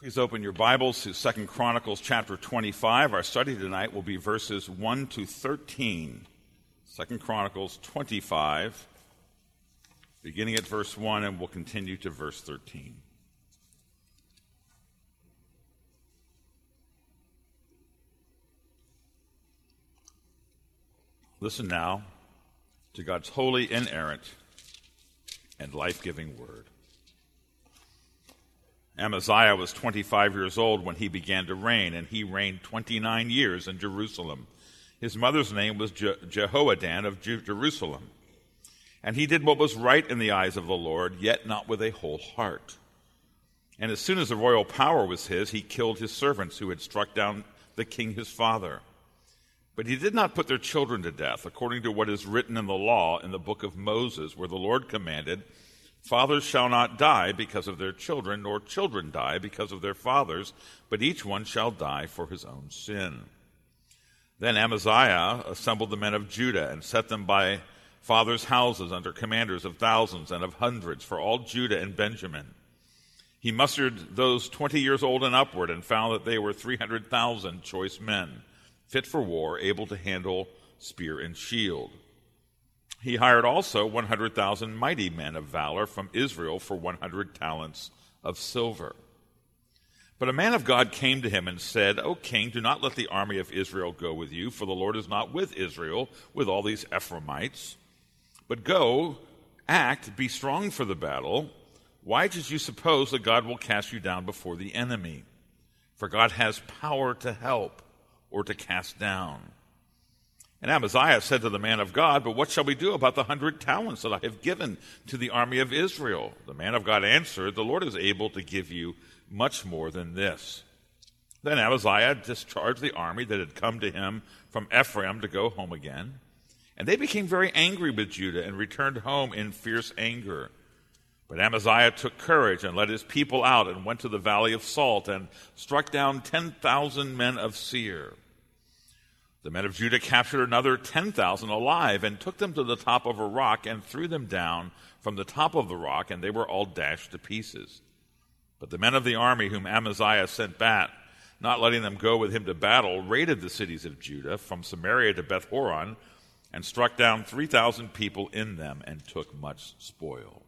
Please open your Bibles to Second Chronicles chapter 25. Our study tonight will be verses 1 to 13. Second Chronicles 25, beginning at verse 1, and we'll continue to verse 13. Listen now to God's holy, inerrant, and life giving word. Amaziah was 25 years old when he began to reign, and he reigned 29 years in Jerusalem. His mother's name was Je- Jehoaddan of Je- Jerusalem. And he did what was right in the eyes of the Lord, yet not with a whole heart. And as soon as the royal power was his, he killed his servants who had struck down the king his father. But he did not put their children to death, according to what is written in the law in the book of Moses, where the Lord commanded, Fathers shall not die because of their children, nor children die because of their fathers, but each one shall die for his own sin. Then Amaziah assembled the men of Judah and set them by fathers' houses under commanders of thousands and of hundreds for all Judah and Benjamin. He mustered those twenty years old and upward and found that they were 300,000 choice men, fit for war, able to handle spear and shield. He hired also 100,000 mighty men of valor from Israel for 100 talents of silver. But a man of God came to him and said, O king, do not let the army of Israel go with you, for the Lord is not with Israel, with all these Ephraimites. But go, act, be strong for the battle. Why did you suppose that God will cast you down before the enemy? For God has power to help or to cast down. And Amaziah said to the man of God, But what shall we do about the hundred talents that I have given to the army of Israel? The man of God answered, The Lord is able to give you much more than this. Then Amaziah discharged the army that had come to him from Ephraim to go home again. And they became very angry with Judah and returned home in fierce anger. But Amaziah took courage and led his people out and went to the valley of Salt and struck down 10,000 men of Seir. The men of Judah captured another 10,000 alive and took them to the top of a rock and threw them down from the top of the rock, and they were all dashed to pieces. But the men of the army whom Amaziah sent back, not letting them go with him to battle, raided the cities of Judah from Samaria to Beth Horon and struck down 3,000 people in them and took much spoil.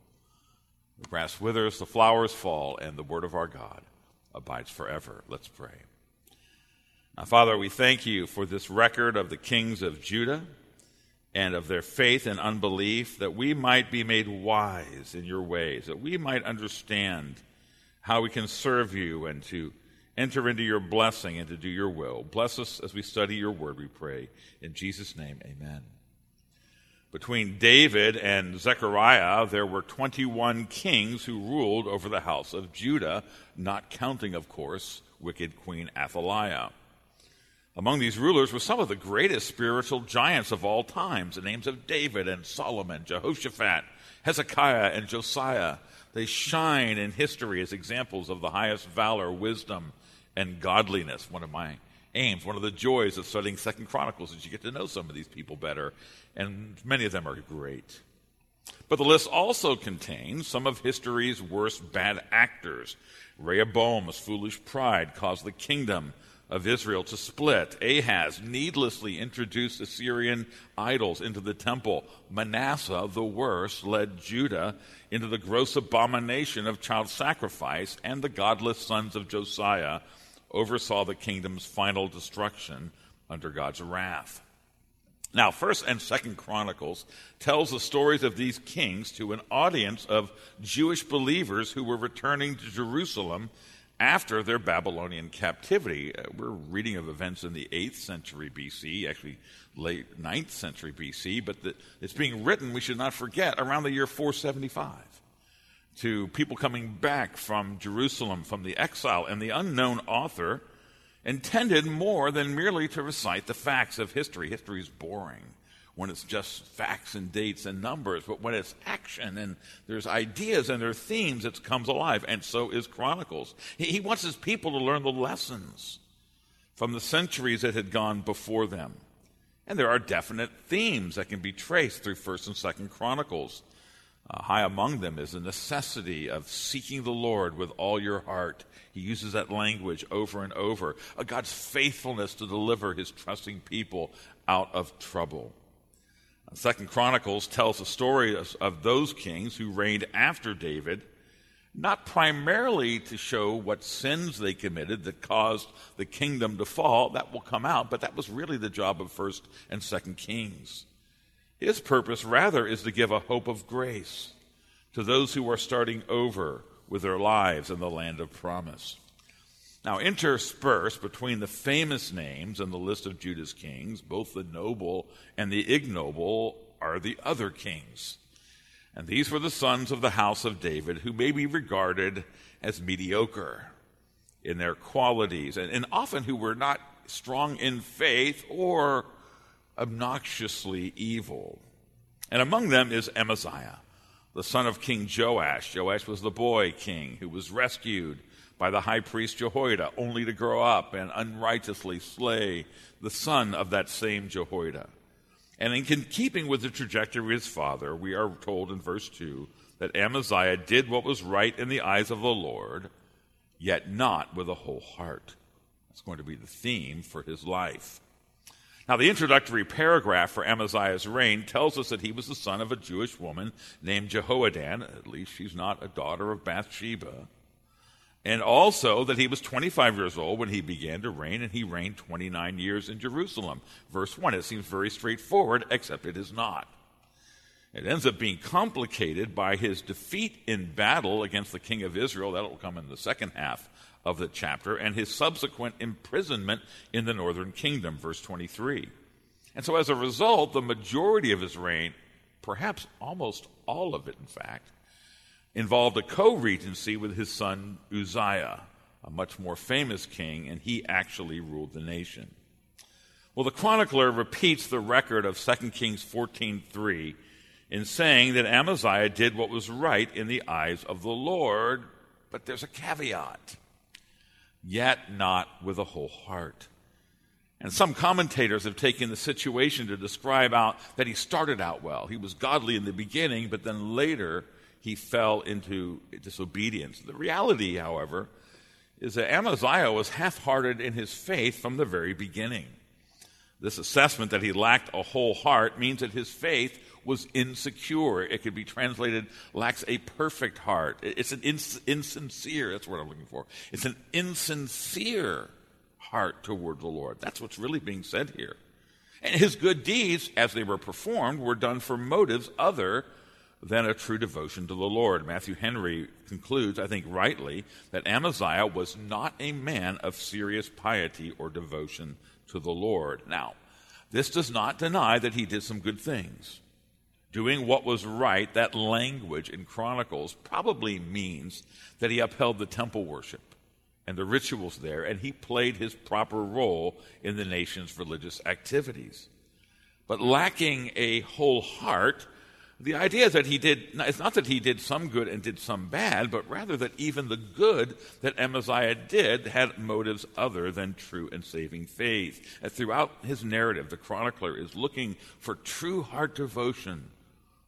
The grass withers, the flowers fall, and the word of our God abides forever. Let's pray. Now, Father, we thank you for this record of the kings of Judah and of their faith and unbelief, that we might be made wise in your ways, that we might understand how we can serve you and to enter into your blessing and to do your will. Bless us as we study your word, we pray. In Jesus' name, amen. Between David and Zechariah, there were 21 kings who ruled over the house of Judah, not counting, of course, wicked Queen Athaliah. Among these rulers were some of the greatest spiritual giants of all times, the names of David and Solomon, Jehoshaphat, Hezekiah, and Josiah. They shine in history as examples of the highest valor, wisdom, and godliness. One of my aims, one of the joys of studying Second Chronicles is you get to know some of these people better, and many of them are great. But the list also contains some of history's worst bad actors. Rehoboam's foolish pride caused the kingdom of Israel to split. Ahaz needlessly introduced Assyrian idols into the temple. Manasseh, the worst, led Judah into the gross abomination of child sacrifice, and the godless sons of Josiah oversaw the kingdom's final destruction under God's wrath. Now, First and Second Chronicles tells the stories of these kings to an audience of Jewish believers who were returning to Jerusalem after their Babylonian captivity. Uh, we're reading of events in the 8th century BC, actually late 9th century BC, but the, it's being written, we should not forget, around the year 475 to people coming back from Jerusalem from the exile. And the unknown author intended more than merely to recite the facts of history. History is boring when it's just facts and dates and numbers, but when it's action and there's ideas and there are themes, it comes alive. And so is Chronicles. He wants his people to learn the lessons from the centuries that had gone before them. And there are definite themes that can be traced through First and Second Chronicles. Uh, high among them is the necessity of seeking the Lord with all your heart. He uses that language over and over. Uh, God's faithfulness to deliver his trusting people out of trouble. Second Chronicles tells the story of, of those kings who reigned after David, not primarily to show what sins they committed that caused the kingdom to fall. That will come out, but that was really the job of First and Second Kings. His purpose, rather, is to give a hope of grace to those who are starting over with their lives in the land of promise. Now, interspersed between the famous names in the list of Judah's kings, both the noble and the ignoble, are the other kings. And these were the sons of the house of David, who may be regarded as mediocre in their qualities, and, and often who were not strong in faith or obnoxiously evil. And among them is Amaziah, the son of King Joash. Joash was the boy king who was rescued by the high priest Jehoiada, only to grow up and unrighteously slay the son of that same Jehoiada. And in keeping with the trajectory of his father, we are told in verse 2 that Amaziah did what was right in the eyes of the Lord, yet not with a whole heart. That's going to be the theme for his life. Now, the introductory paragraph for Amaziah's reign tells us that he was the son of a Jewish woman named Jehoaddan. At least she's not a daughter of Bathsheba. And also that he was 25 years old when he began to reign, and he reigned 29 years in Jerusalem. Verse 1, it seems very straightforward, except it is not. It ends up being complicated by his defeat in battle against the king of Israel. That'll come in the second half of the chapter, and his subsequent imprisonment in the northern kingdom, verse 23. And so, as a result, the majority of his reign, perhaps almost all of it, in fact, involved a co regency with his son Uzziah, a much more famous king, and he actually ruled the nation. Well, the chronicler repeats the record of 2 Kings 14:3 in saying that Amaziah did what was right in the eyes of the Lord, but there's a caveat yet not with a whole heart. And some commentators have taken the situation to describe out that he started out well. He was godly in the beginning, but then later he fell into disobedience. The reality, however, is that Amaziah was half hearted in his faith from the very beginning. This assessment that he lacked a whole heart means that his faith was insecure. It could be translated lacks a perfect heart. It's an ins- insincere, that's what I'm looking for. It's an insincere heart toward the Lord. That's what's really being said here. And his good deeds, as they were performed, were done for motives other than a true devotion to the Lord. Matthew Henry concludes, I think rightly, that Amaziah was not a man of serious piety or devotion to the Lord. Now, this does not deny that he did some good things doing what was right, that language in Chronicles probably means that he upheld the temple worship and the rituals there, and he played his proper role in the nation's religious activities. But lacking a whole heart, the idea that he did, it's not that he did some good and did some bad, but rather that even the good that Amaziah did had motives other than true and saving faith. And throughout his narrative, the chronicler is looking for true heart devotion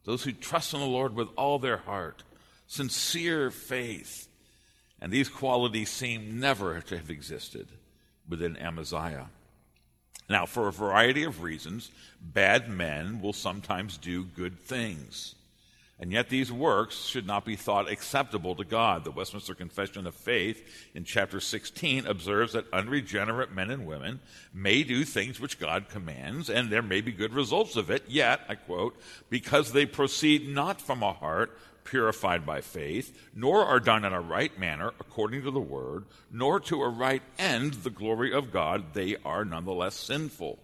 those who trust in the Lord with all their heart, sincere faith. And these qualities seem never to have existed within Amaziah. Now, for a variety of reasons, bad men will sometimes do good things. And yet, these works should not be thought acceptable to God. The Westminster Confession of Faith in chapter 16 observes that unregenerate men and women may do things which God commands, and there may be good results of it, yet, I quote, because they proceed not from a heart purified by faith, nor are done in a right manner according to the word, nor to a right end the glory of God, they are nonetheless sinful,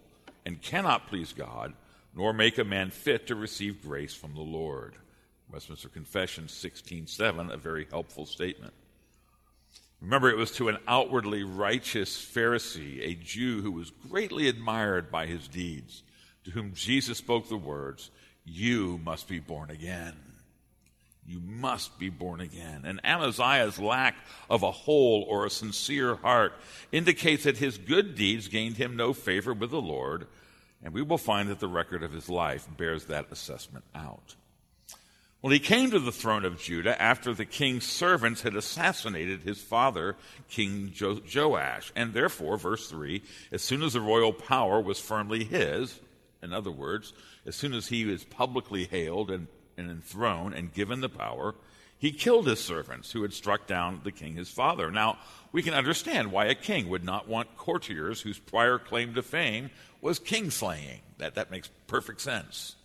and cannot please God, nor make a man fit to receive grace from the Lord. Westminster Confession 16:7, a very helpful statement. Remember, it was to an outwardly righteous Pharisee, a Jew who was greatly admired by his deeds, to whom Jesus spoke the words, You must be born again. You must be born again. And Amaziah's lack of a whole or a sincere heart indicates that his good deeds gained him no favor with the Lord, and we will find that the record of his life bears that assessment out. Well, he came to the throne of Judah after the king's servants had assassinated his father, King jo- Joash. And therefore, verse 3, as soon as the royal power was firmly his, in other words, as soon as he was publicly hailed and, and enthroned and given the power, he killed his servants who had struck down the king his father. Now, we can understand why a king would not want courtiers whose prior claim to fame was king slaying. That, that makes perfect sense.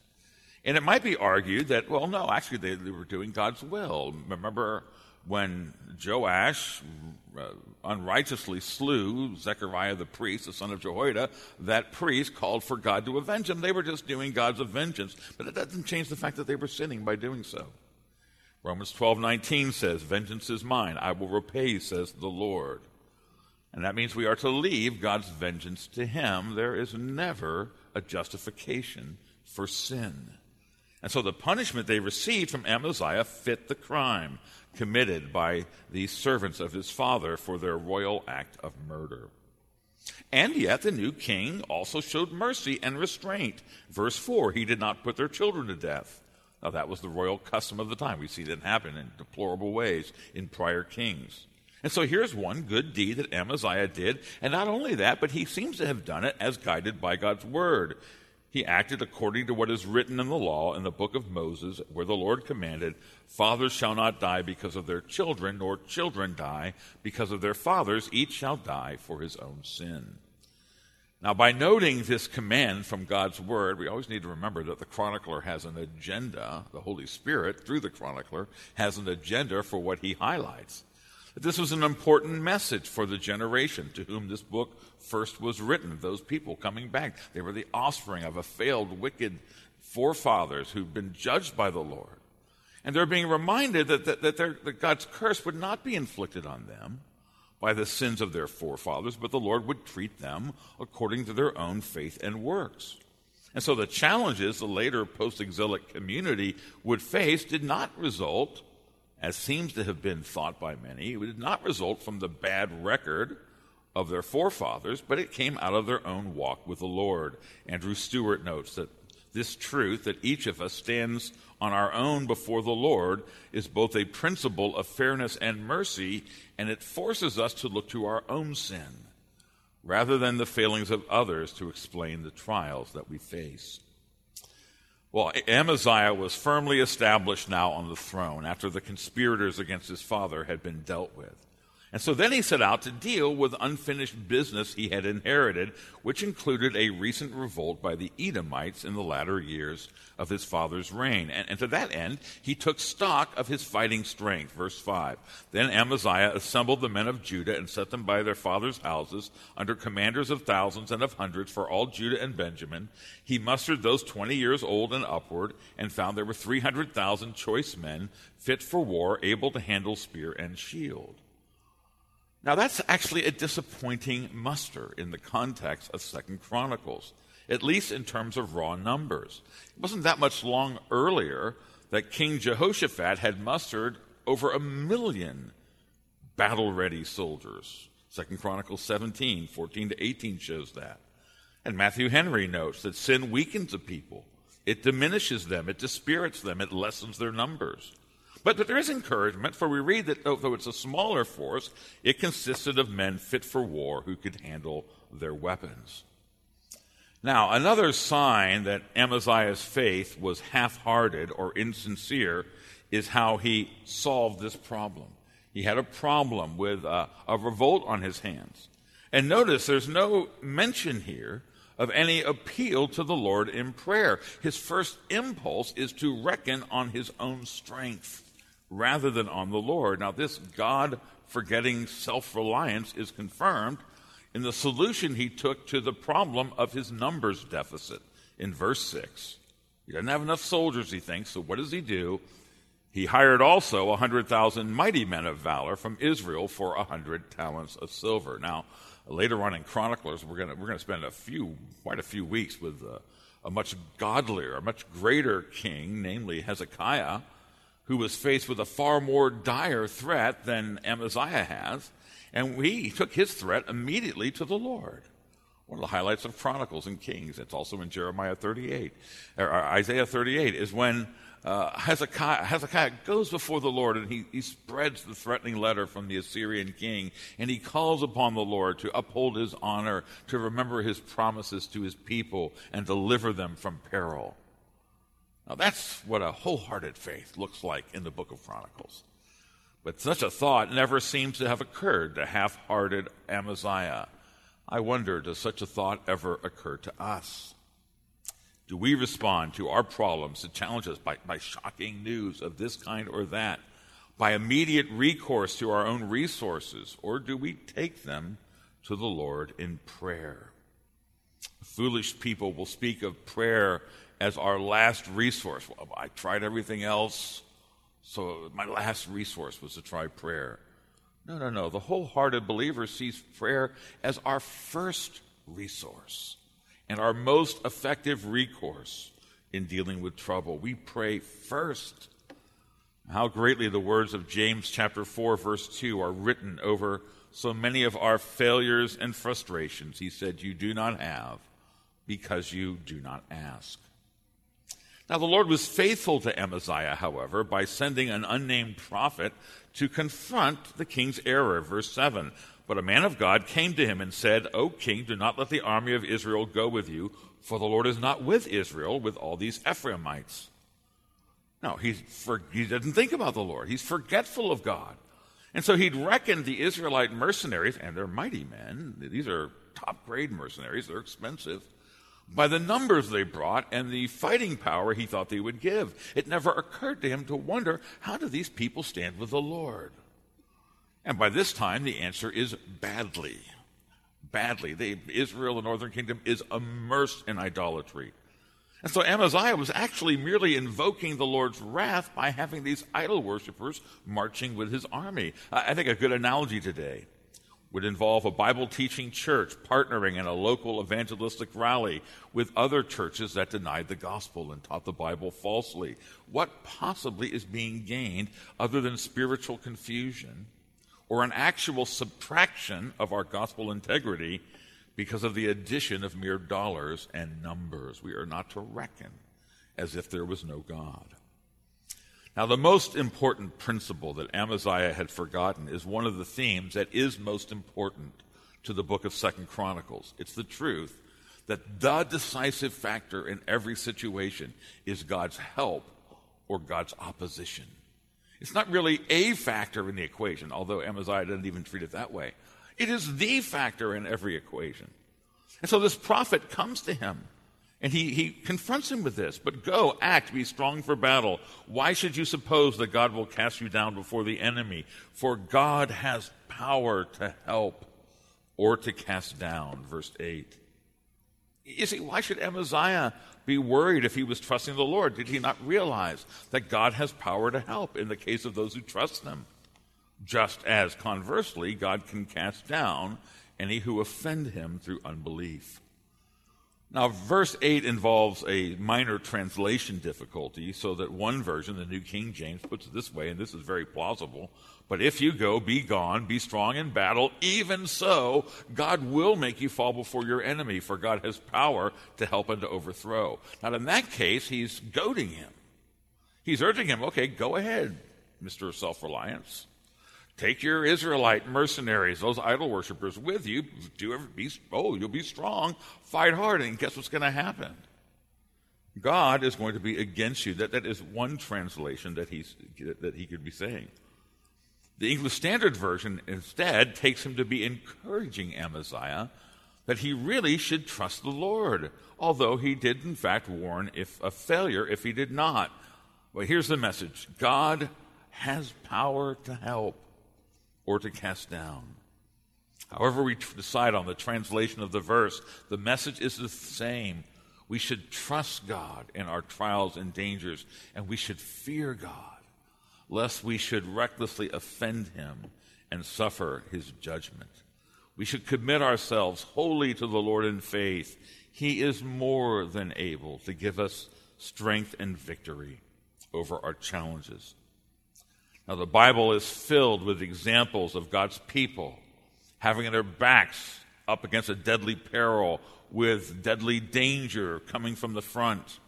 And it might be argued that, well, no, actually, they, they were doing God's will. Remember when Joash uh, unrighteously slew Zechariah the priest, the son of Jehoiada, that priest called for God to avenge him. They were just doing God's vengeance, but it doesn't change the fact that they were sinning by doing so. Romans 12:19 says, "Vengeance is mine; I will repay," says the Lord. And that means we are to leave God's vengeance to him. There is never a justification for sin. And so the punishment they received from Amaziah fit the crime committed by these servants of his father for their royal act of murder. And yet the new king also showed mercy and restraint. Verse 4 He did not put their children to death. Now, that was the royal custom of the time. We see that happen in deplorable ways in prior kings. And so here's one good deed that Amaziah did. And not only that, but he seems to have done it as guided by God's word. He acted according to what is written in the law in the book of Moses, where the Lord commanded, Fathers shall not die because of their children, nor children die because of their fathers. Each shall die for his own sin. Now, by noting this command from God's word, we always need to remember that the chronicler has an agenda. The Holy Spirit, through the chronicler, has an agenda for what he highlights. This was an important message for the generation to whom this book first was written. Those people coming back, they were the offspring of a failed, wicked forefathers who'd been judged by the Lord. And they're being reminded that, that, that, that God's curse would not be inflicted on them by the sins of their forefathers, but the Lord would treat them according to their own faith and works. And so the challenges the later post exilic community would face did not result as seems to have been thought by many, it did not result from the bad record of their forefathers, but it came out of their own walk with the Lord. Andrew Stewart notes that this truth that each of us stands on our own before the Lord is both a principle of fairness and mercy, and it forces us to look to our own sin rather than the failings of others to explain the trials that we face. Well, Amaziah was firmly established now on the throne after the conspirators against his father had been dealt with. And so then he set out to deal with unfinished business he had inherited, which included a recent revolt by the Edomites in the latter years of his father's reign. And, and, to that end, he took stock of his fighting strength. Verse 5. Then Amaziah assembled the men of Judah and set them by their father's houses under commanders of thousands and of hundreds for all Judah and Benjamin. He mustered those 20 years old and upward and found there were 300,000 choice men fit for war, able to handle spear and shield. Now that's actually a disappointing muster in the context of Second Chronicles, at least in terms of raw numbers. It wasn't that much long earlier that King Jehoshaphat had mustered over a million battle-ready soldiers. Second Chronicles 17, 14 to 18 shows that. And Matthew Henry notes that sin weakens a people. It diminishes them, it dispirits them, it lessens their numbers. But, but there is encouragement, for we read that though it's a smaller force, it consisted of men fit for war who could handle their weapons. Now, another sign that Amaziah's faith was half hearted or insincere is how he solved this problem. He had a problem with uh, a revolt on his hands. And notice there's no mention here of any appeal to the Lord in prayer. His first impulse is to reckon on his own strength rather than on the Lord. Now, this God forgetting self reliance is confirmed in the solution he took to the problem of his numbers deficit in verse 6. He doesn't have enough soldiers, he thinks, so what does he do? He hired also a 100,000 mighty men of valor from Israel for a 100 talents of silver. Now, later on in Chroniclers, we're going we're gonna spend a few, quite a few weeks with uh, a much godlier, a much greater king, namely Hezekiah, who was faced with a far more dire threat than Amaziah has, and he took his threat immediately to the Lord. One of the highlights of Chronicles and Kings, it's also in Jeremiah 38, or Isaiah 38, is when uh, Hezekiah, Hezekiah goes before the Lord and he, he spreads the threatening letter from the Assyrian king and he calls upon the Lord to uphold his honor, to remember his promises to his people and deliver them from peril. Now that's what a wholehearted faith looks like in the book of Chronicles. But such a thought never seems to have occurred to half hearted Amaziah. I wonder, does such a thought ever occur to us? Do we respond to our problems, and challenges by, by shocking news of this kind or that, by immediate recourse to our own resources, or do we take them to the Lord in prayer? Foolish people will speak of prayer as our last resource. I tried everything else. So my last resource was to try prayer. No, no, no. The wholehearted believer sees prayer as our first resource and our most effective recourse in dealing with trouble. We pray first. How greatly the words of James chapter 4 verse 2 are written over so many of our failures and frustrations. He said, You do not have because you do not ask. Now, the Lord was faithful to Amaziah, however, by sending an unnamed prophet to confront the king's error. Verse 7 But a man of God came to him and said, O king, do not let the army of Israel go with you, for the Lord is not with Israel, with all these Ephraimites. No, he, for, he didn't think about the Lord. He's forgetful of God. And so he'd reckoned the Israelite mercenaries, and they're mighty men. These are top grade mercenaries, they're expensive by the numbers they brought and the fighting power he thought they would give. It never occurred to him to wonder how do these people stand with the Lord? And by this time, the answer is badly. Badly. They, Israel, the northern kingdom, is immersed in idolatry. And so Amaziah was actually merely invoking the Lord's wrath by having these idol worshippers marching with his army. I think a good analogy today would involve a Bible teaching church partnering in a local evangelistic rally with other churches that denied the gospel and taught the Bible falsely. What possibly is being gained other than spiritual confusion or an actual subtraction of our gospel integrity because of the addition of mere dollars and numbers? We are not to reckon as if there was no God. Now, the most important principle that Amaziah had forgotten is one of the themes that is most important to the book of Second Chronicles. It's the truth that the decisive factor in every situation is God's help or God's opposition. It's not really a factor in the equation, although Amaziah doesn't even treat it that way. It is the factor in every equation. And so this prophet comes to him and he, he confronts him with this. But go, act, be strong for battle. Why should you suppose that God will cast you down before the enemy? For God has power to help or to cast down. Verse 8. You see, why should Amaziah be worried if he was trusting the Lord? Did he not realize that God has power to help in the case of those who trust him? Just as, conversely, God can cast down any who offend him through unbelief. Now, verse 8 involves a minor translation difficulty, so that one version, the New King James, puts it this way, and this is very plausible. But if you go, be gone, be strong in battle, even so, God will make you fall before your enemy, for God has power to help and to overthrow. Now, in that case, he's goading him. He's urging him, okay, go ahead, Mr. Self Reliance. Take your Israelite mercenaries, those idol worshippers, with you. Do be oh, you'll be strong. Fight hard, and guess what's going to happen? God is going to be against you. That that is one translation that he's that he could be saying. The English Standard Version instead takes him to be encouraging Amaziah that he really should trust the Lord, although he did in fact warn if a failure if he did not. Well, here's the message: God has power to help or to cast down. However, we decide on the translation of the verse, the message is the same. We should trust God in our trials and dangers, and we should fear God, lest we should recklessly offend Him and suffer His judgment. We should commit ourselves wholly to the Lord in faith. He is more than able to give us strength and victory over our challenges. Now, the Bible is filled with examples of God's people having their backs up against a deadly peril with deadly danger coming from the front.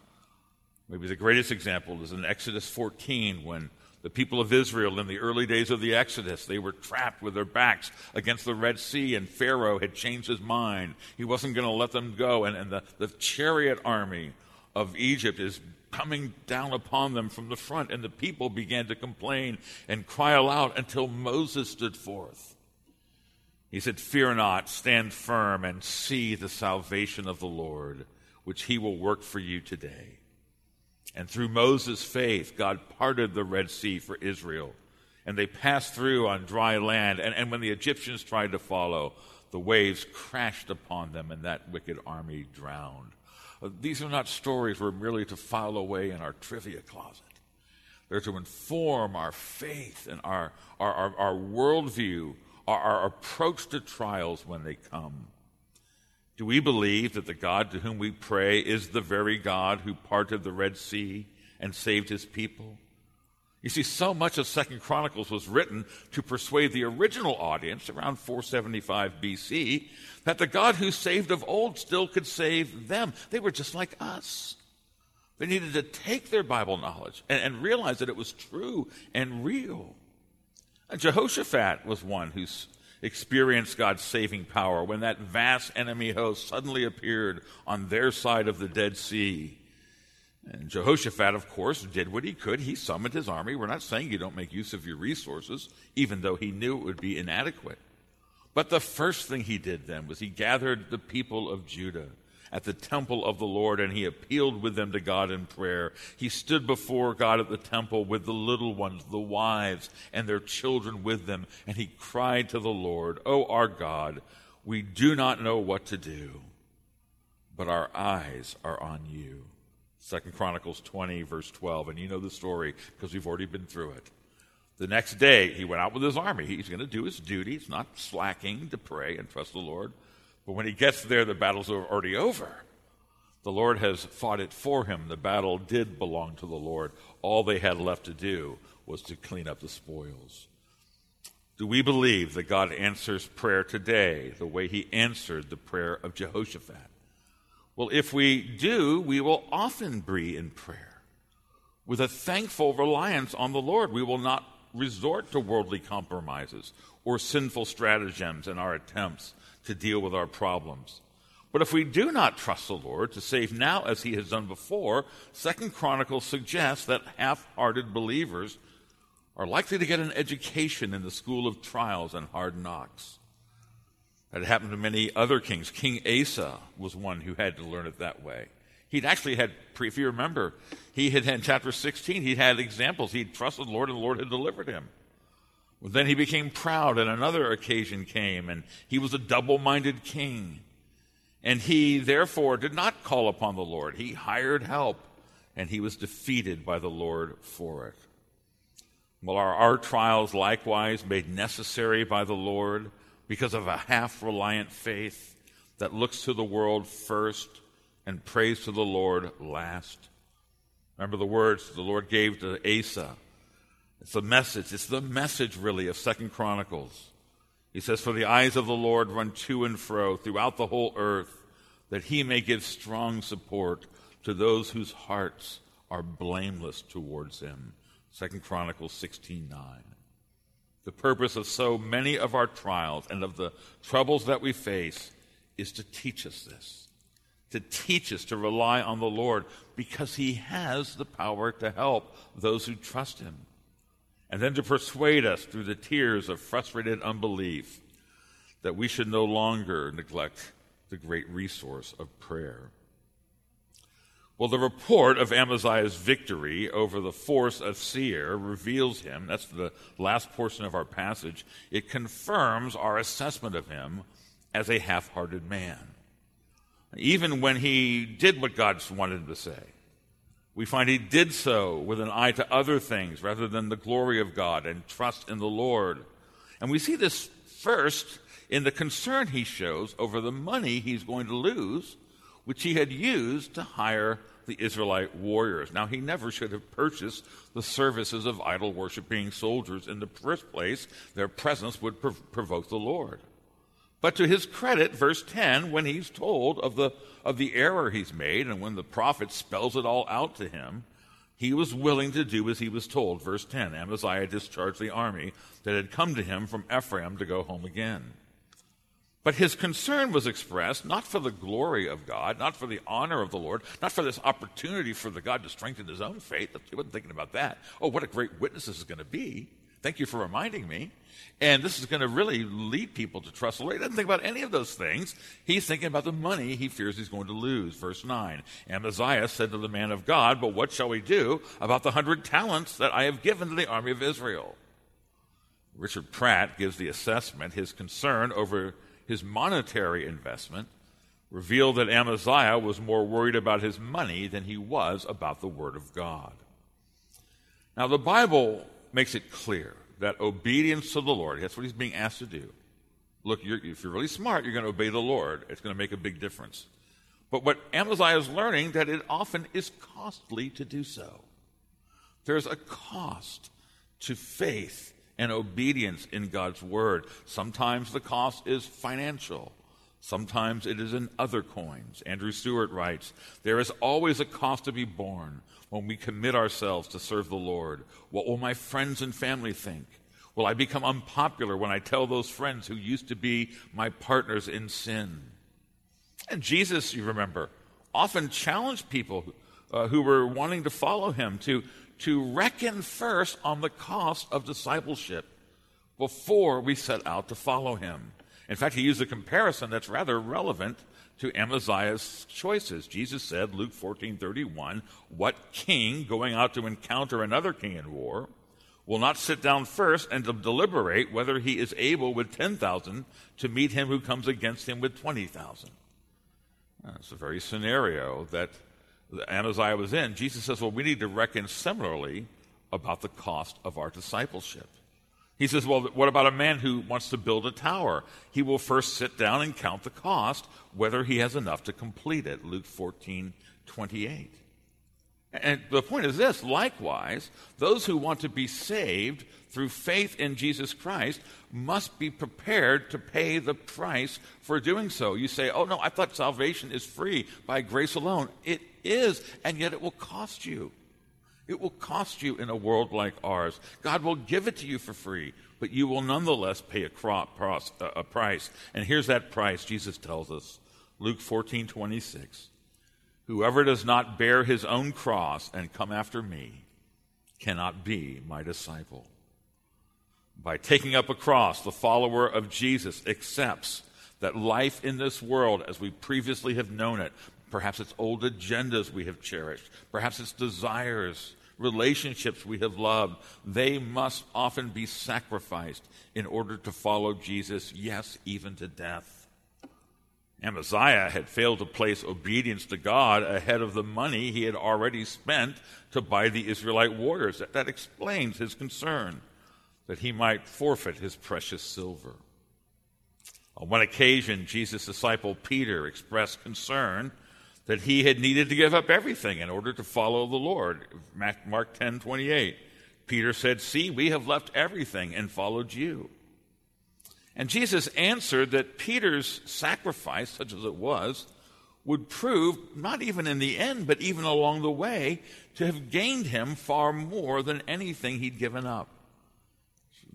Maybe the greatest example is in Exodus 14 when the people of Israel in the early days of the Exodus, they were trapped with their backs against the Red Sea, and Pharaoh had changed his mind. He wasn't going to let them go, and, and the, the chariot army of Egypt is coming down upon them from the front, and the people began to complain and cry aloud until Moses stood forth. He said, Fear not, stand firm, and see the salvation of the Lord, which he will work for you today. And through Moses' faith, God parted the Red Sea for Israel. And they passed through on dry land. And, and when the Egyptians tried to follow, the waves crashed upon them, and that wicked army drowned. These are not stories we're merely to file away in our trivia closet. They're to inform our faith and our, our, our, our worldview, our, our approach to trials when they come. Do we believe that the God to whom we pray is the very God who parted the Red Sea and saved his people? You see, so much of Second Chronicles was written to persuade the original audience around 475 BC that the God who saved of old still could save them. They were just like us. They needed to take their Bible knowledge and, and realize that it was true and real. And Jehoshaphat was one who experienced God's saving power when that vast enemy host suddenly appeared on their side of the Dead Sea. And Jehoshaphat, of course, did what he could. He summoned his army. We're not saying you don't make use of your resources, even though he knew it would be inadequate. But the first thing he did then was he gathered the people of Judah at the temple of the Lord, and he appealed with them to God in prayer. He stood before God at the temple with the little ones, the wives, and their children with them, and he cried to the Lord, O our God, we do not know what to do, but our eyes are on you. Second Chronicles 20, verse 12. And you know the story because we've already been through it. The next day, he went out with his army. He's going to do his duty. He's not slacking to pray and trust the Lord. But when he gets there, the battle's already over. The Lord has fought it for him. The battle did belong to the Lord. All they had left to do was to clean up the spoils. Do we believe that God answers prayer today the way he answered the prayer of Jehoshaphat? Well, if we do, we will often be in prayer with a thankful reliance on the Lord. We will not resort to worldly compromises or sinful stratagems in our attempts to deal with our problems. But if we do not trust the Lord to save now as he has done before, Second Chronicles suggests that half-hearted believers are likely to get an education in the school of trials and hard knocks. That happened to many other kings. King Asa was one who had to learn it that way. He'd actually had, if you remember, he had in chapter 16, he'd had examples. He'd trusted the Lord and the Lord had delivered him. Well, then he became proud, and another occasion came, and he was a double minded king. And he, therefore, did not call upon the Lord. He hired help, and he was defeated by the Lord for it. Well, are our trials likewise made necessary by the Lord because of a half reliant faith that looks to the world first and prays to the Lord last? Remember the words the Lord gave to Asa it's a message. It's the message, really, of Second Chronicles. He says, For the eyes of the Lord run to and fro throughout the whole earth, that he may give strong support to those whose hearts are blameless towards him. Second Chronicles 16 9. The purpose of so many of our trials and of the troubles that we face is to teach us this, to teach us to rely on the Lord because he has the power to help those who trust him and then to persuade us through the tears of frustrated unbelief that we should no longer neglect the great resource of prayer. Well, the report of Amaziah's victory over the force of Seir reveals him, that's the last portion of our passage, it confirms our assessment of him as a half hearted man. Even when he did what God wanted him to say, we find he did so with an eye to other things rather than the glory of God and trust in the Lord. And we see this first in the concern he shows over the money he's going to lose, which he had used to hire the Israelite warriors. Now, he never should have purchased the services of idol worshiping soldiers in the first place. Their presence would prov- provoke the Lord. But to his credit, verse 10, when he's told of the, of the error he's made and when the prophet spells it all out to him, he was willing to do as he was told. Verse 10 Amaziah discharged the army that had come to him from Ephraim to go home again. But his concern was expressed not for the glory of God, not for the honor of the Lord, not for this opportunity for the God to strengthen his own faith. He wasn't thinking about that. Oh, what a great witness this is going to be. Thank you for reminding me. And this is going to really lead people to trust the Lord. He doesn't think about any of those things. He's thinking about the money he fears he's going to lose. Verse 9 Amaziah said to the man of God, But what shall we do about the hundred talents that I have given to the army of Israel? Richard Pratt gives the assessment. His concern over his monetary investment revealed that Amaziah was more worried about his money than he was about the Word of God. Now, the Bible makes it clear that obedience to the Lord, that's what he's being asked to do. Look, you're, if you're really smart, you're going to obey the Lord. It's going to make a big difference. But what Amaziah is learning that it often is costly to do so. There's a cost to faith and obedience in God's word. Sometimes the cost is financial. Sometimes it is in other coins. Andrew Stewart writes There is always a cost to be borne when we commit ourselves to serve the Lord. What will my friends and family think? Will I become unpopular when I tell those friends who used to be my partners in sin? And Jesus, you remember, often challenged people uh, who were wanting to follow him to, to reckon first on the cost of discipleship before we set out to follow him. In fact, he used a comparison that's rather relevant to Amaziah's choices. Jesus said, Luke 14 31, What king going out to encounter another king in war will not sit down first and deliberate whether he is able with 10,000 to meet him who comes against him with 20,000? That's the very scenario that Amaziah was in. Jesus says, Well, we need to reckon similarly about the cost of our discipleship. He says, Well, what about a man who wants to build a tower? He will first sit down and count the cost, whether he has enough to complete it. Luke 14, 28. And the point is this likewise, those who want to be saved through faith in Jesus Christ must be prepared to pay the price for doing so. You say, Oh, no, I thought salvation is free by grace alone. It is, and yet it will cost you. It will cost you in a world like ours. God will give it to you for free, but you will nonetheless pay a, a price. And here's that price Jesus tells us Luke 14 26. Whoever does not bear his own cross and come after me cannot be my disciple. By taking up a cross, the follower of Jesus accepts that life in this world, as we previously have known it, perhaps it's old agendas we have cherished, perhaps it's desires, relationships we have loved, they must often be sacrificed in order to follow Jesus, yes, even to death. Amaziah had failed to place obedience to God ahead of the money he had already spent to buy the Israelite warriors. That, that explains his concern that he might forfeit his precious silver. On one occasion, Jesus' disciple Peter expressed concern that he had needed to give up everything in order to follow the Lord. Mark 10 28. Peter said, See, we have left everything and followed you. And Jesus answered that Peter's sacrifice, such as it was, would prove, not even in the end, but even along the way, to have gained him far more than anything he'd given up.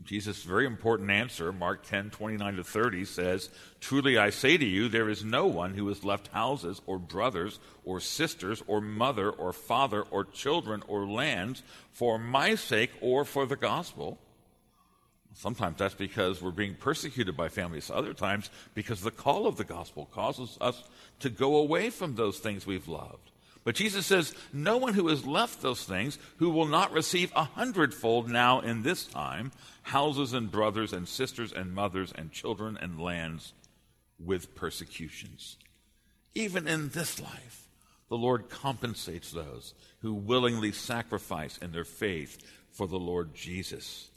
Jesus' very important answer, Mark 10, 29 to 30, says, Truly I say to you, there is no one who has left houses, or brothers, or sisters, or mother, or father, or children, or lands for my sake or for the gospel. Sometimes that's because we're being persecuted by families. Other times, because the call of the gospel causes us to go away from those things we've loved. But Jesus says, No one who has left those things, who will not receive a hundredfold now in this time, houses and brothers and sisters and mothers and children and lands with persecutions. Even in this life, the Lord compensates those who willingly sacrifice in their faith for the Lord Jesus.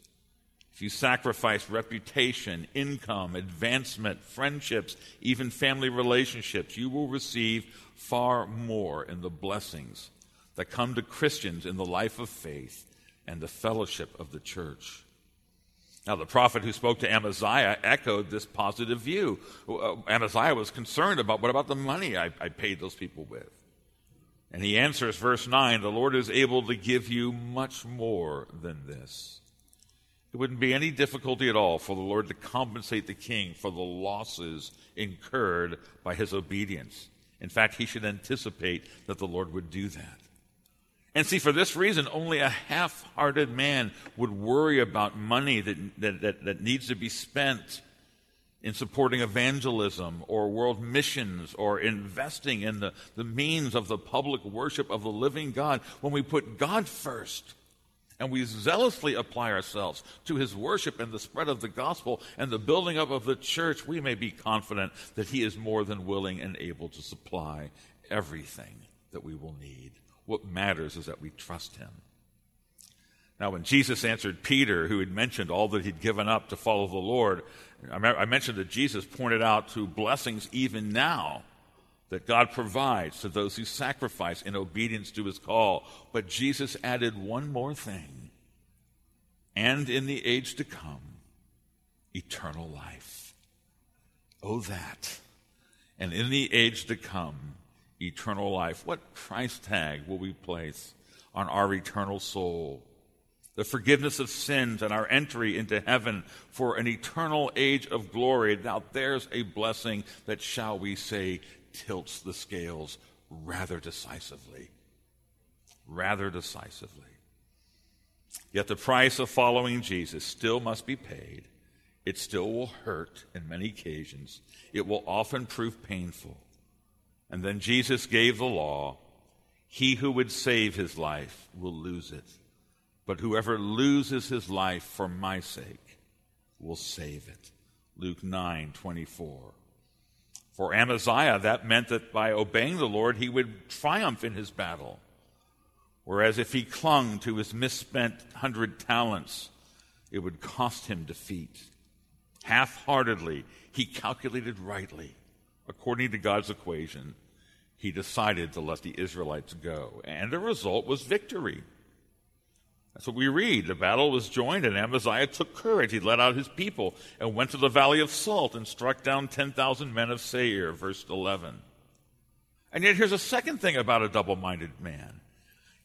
If you sacrifice reputation, income, advancement, friendships, even family relationships, you will receive far more in the blessings that come to Christians in the life of faith and the fellowship of the church. Now, the prophet who spoke to Amaziah echoed this positive view. Uh, Amaziah was concerned about what about the money I, I paid those people with? And he answers, verse 9 The Lord is able to give you much more than this. It wouldn't be any difficulty at all for the Lord to compensate the king for the losses incurred by his obedience. In fact, he should anticipate that the Lord would do that. And see, for this reason, only a half hearted man would worry about money that, that, that, that, needs to be spent in supporting evangelism or world missions or investing in the, the means of the public worship of the living God. When we put God first and we zealously apply ourselves to his worship and the spread of the gospel and the building up of the church, we may be confident that he is more than willing and able to supply everything that we will need. What matters is that we trust him. Now, when Jesus answered Peter, who had mentioned all that he'd given up to follow the Lord, I mentioned that Jesus pointed out two blessings even now that God provides to those who sacrifice in obedience to his call. But Jesus added one more thing. And in the age to come, eternal life. Oh, that. And in the age to come, eternal life. What price tag will we place on our eternal soul? The forgiveness of sins and our entry into heaven for an eternal age of glory. Now, there's a blessing that, shall we say, tilts the scales rather decisively. Rather decisively. Yet the price of following Jesus still must be paid. It still will hurt in many occasions. It will often prove painful. And then Jesus gave the law He who would save his life will lose it, but whoever loses his life for my sake will save it. Luke 9 24. For Amaziah, that meant that by obeying the Lord, he would triumph in his battle. Whereas if he clung to his misspent hundred talents, it would cost him defeat. Half heartedly, he calculated rightly according to God's equation, he decided to let the Israelites go. And the result was victory. That's what we read. The battle was joined, and Amaziah took courage. He led out his people and went to the valley of Salt and struck down 10,000 men of Seir, verse 11. And yet, here's a second thing about a double minded man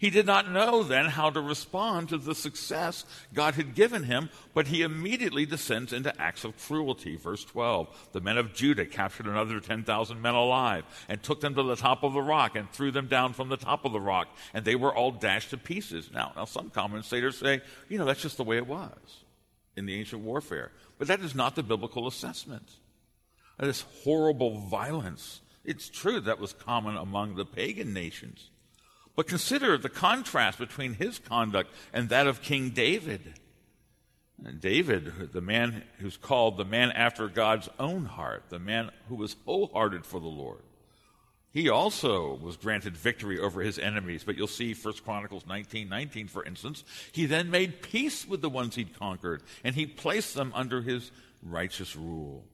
he did not know then how to respond to the success God had given him, but he immediately descends into acts of cruelty. Verse 12 The men of Judah captured another 10,000 men alive and took them to the top of the rock and threw them down from the top of the rock, and they were all dashed to pieces. Now, now some commentators say, you know, that's just the way it was in the ancient warfare. But that is not the biblical assessment. This horrible violence. It's true that was common among the pagan nations. But consider the contrast between his conduct and that of King David. David, the man who's called the man after God's own heart, the man who was wholehearted for the Lord. He also was granted victory over his enemies, but you'll see 1 Chronicles 19 19, for instance. He then made peace with the ones he'd conquered, and he placed them under his righteous rule.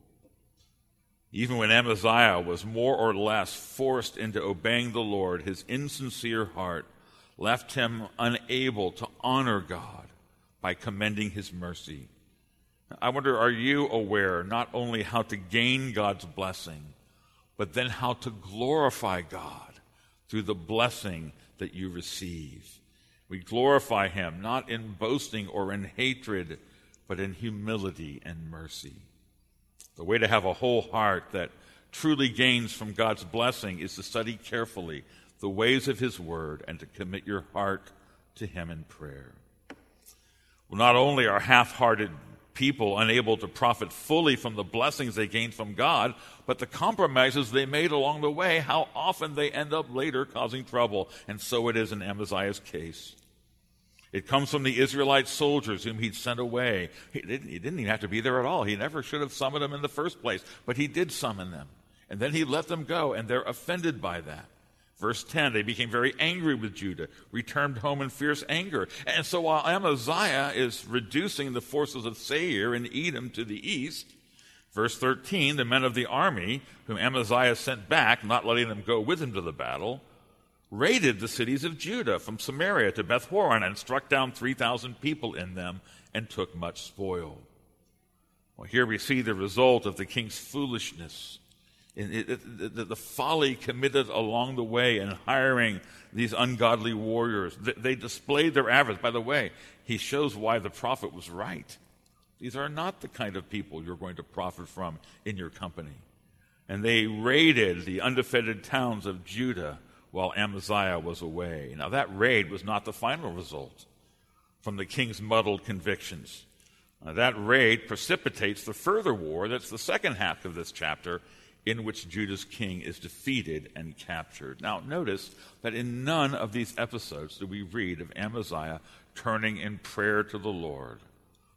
Even when Amaziah was more or less forced into obeying the Lord, his insincere heart left him unable to honor God by commending his mercy. I wonder, are you aware not only how to gain God's blessing, but then how to glorify God through the blessing that you receive? We glorify Him not in boasting or in hatred, but in humility and mercy. The way to have a whole heart that truly gains from God's blessing is to study carefully the ways of His Word and to commit your heart to Him in prayer. Well, not only are half hearted people unable to profit fully from the blessings they gained from God, but the compromises they made along the way, how often they end up later causing trouble. And so it is in Amaziah's case. It comes from the Israelite soldiers whom he'd sent away. He didn't, he didn't even have to be there at all. He never should have summoned them in the first place, but he did summon them. And then he let them go, and they're offended by that. Verse 10 They became very angry with Judah, returned home in fierce anger. And so while Amaziah is reducing the forces of Seir and Edom to the east, verse 13 the men of the army, whom Amaziah sent back, not letting them go with him to the battle, raided the cities of Judah from Samaria to Beth Horon and struck down 3,000 people in them and took much spoil. Well, here we see the result of the king's foolishness, the, folly committed along the way in hiring these ungodly warriors. They displayed their avarice. By the way, he shows why the prophet was right. These are not the kind of people you're going to profit from in your company. And they raided the undefended towns of Judah while Amaziah was away. Now, that raid was not the final result from the king's muddled convictions. Uh, that raid precipitates the further war that's the second half of this chapter, in which Judah's king is defeated and captured. Now, notice that in none of these episodes do we read of Amaziah turning in prayer to the Lord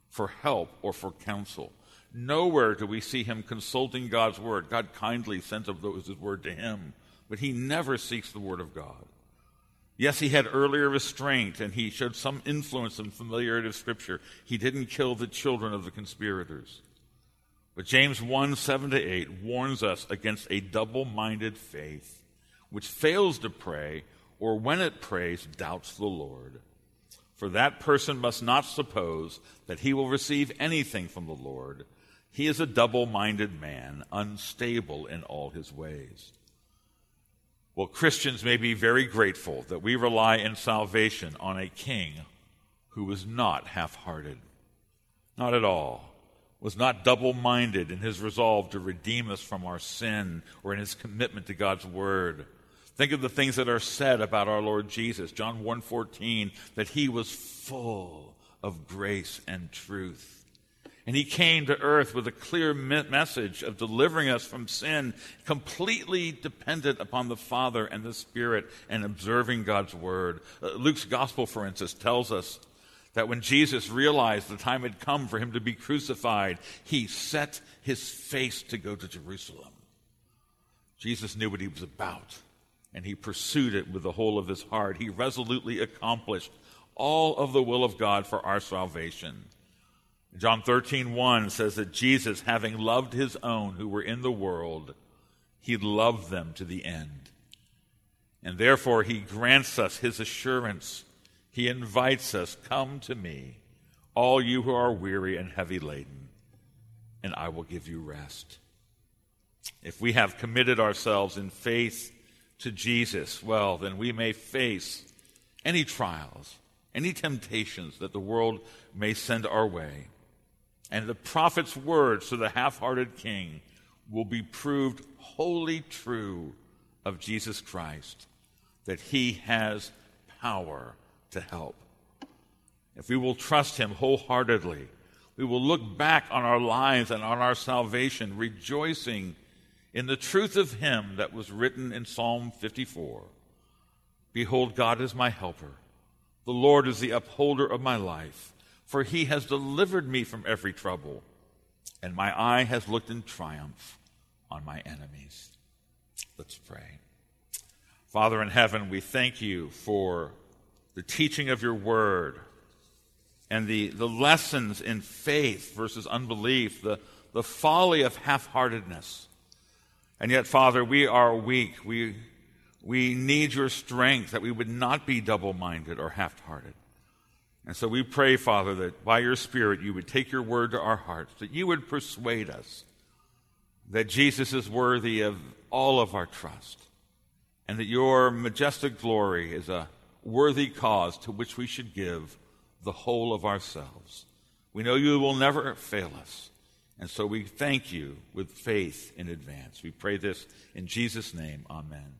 for help or for counsel. Nowhere do we see him consulting God's word. God kindly sent of those his word to him, but he never seeks the word of God. Yes, he had earlier restraint and he showed some influence and familiarity of Scripture. He didn't kill the children of the conspirators. But James 1 7 to 8 warns us against a double minded faith which fails to pray or when it prays doubts the Lord. For that person must not suppose that he will receive anything from the Lord. He is a double minded man, unstable in all his ways. Well, Christians may be very grateful that we rely in salvation on a king who was not half hearted, not at all, was not double minded in his resolve to redeem us from our sin or in his commitment to God's word. Think of the things that are said about our Lord Jesus. John 1:14 that he was full of grace and truth. And he came to earth with a clear message of delivering us from sin, completely dependent upon the Father and the Spirit and observing God's word. Uh, Luke's gospel, for instance, tells us that when Jesus realized the time had come for him to be crucified, he set his face to go to Jerusalem. Jesus knew what he was about, and he pursued it with the whole of his heart. He resolutely accomplished all of the will of God for our salvation. John 13, 1 says that Jesus, having loved his own who were in the world, he loved them to the end. And therefore, he grants us his assurance. He invites us, Come to me, all you who are weary and heavy laden, and I will give you rest. If we have committed ourselves in faith to Jesus, well, then we may face any trials, any temptations that the world may send our way. And the prophet's words to the half hearted king will be proved wholly true of Jesus Christ, that he has power to help. If we will trust him wholeheartedly, we will look back on our lives and on our salvation, rejoicing in the truth of him that was written in Psalm 54 Behold, God is my helper, the Lord is the upholder of my life for he has delivered me from every trouble, and my eye has looked in triumph on my enemies. Let's pray. Father in heaven, we thank you for the teaching of your word and the, the lessons in faith versus unbelief, the, the folly of half heartedness. And yet, Father, we are weak. We, we need your strength that we would not be double minded or half hearted. And so we pray, Father, that by your Spirit you would take your word to our hearts, that you would persuade us that Jesus is worthy of all of our trust, and that your majestic glory is a worthy cause to which we should give the whole of ourselves. We know you will never fail us. And so we thank you with faith in advance. We pray this in Jesus' name. Amen.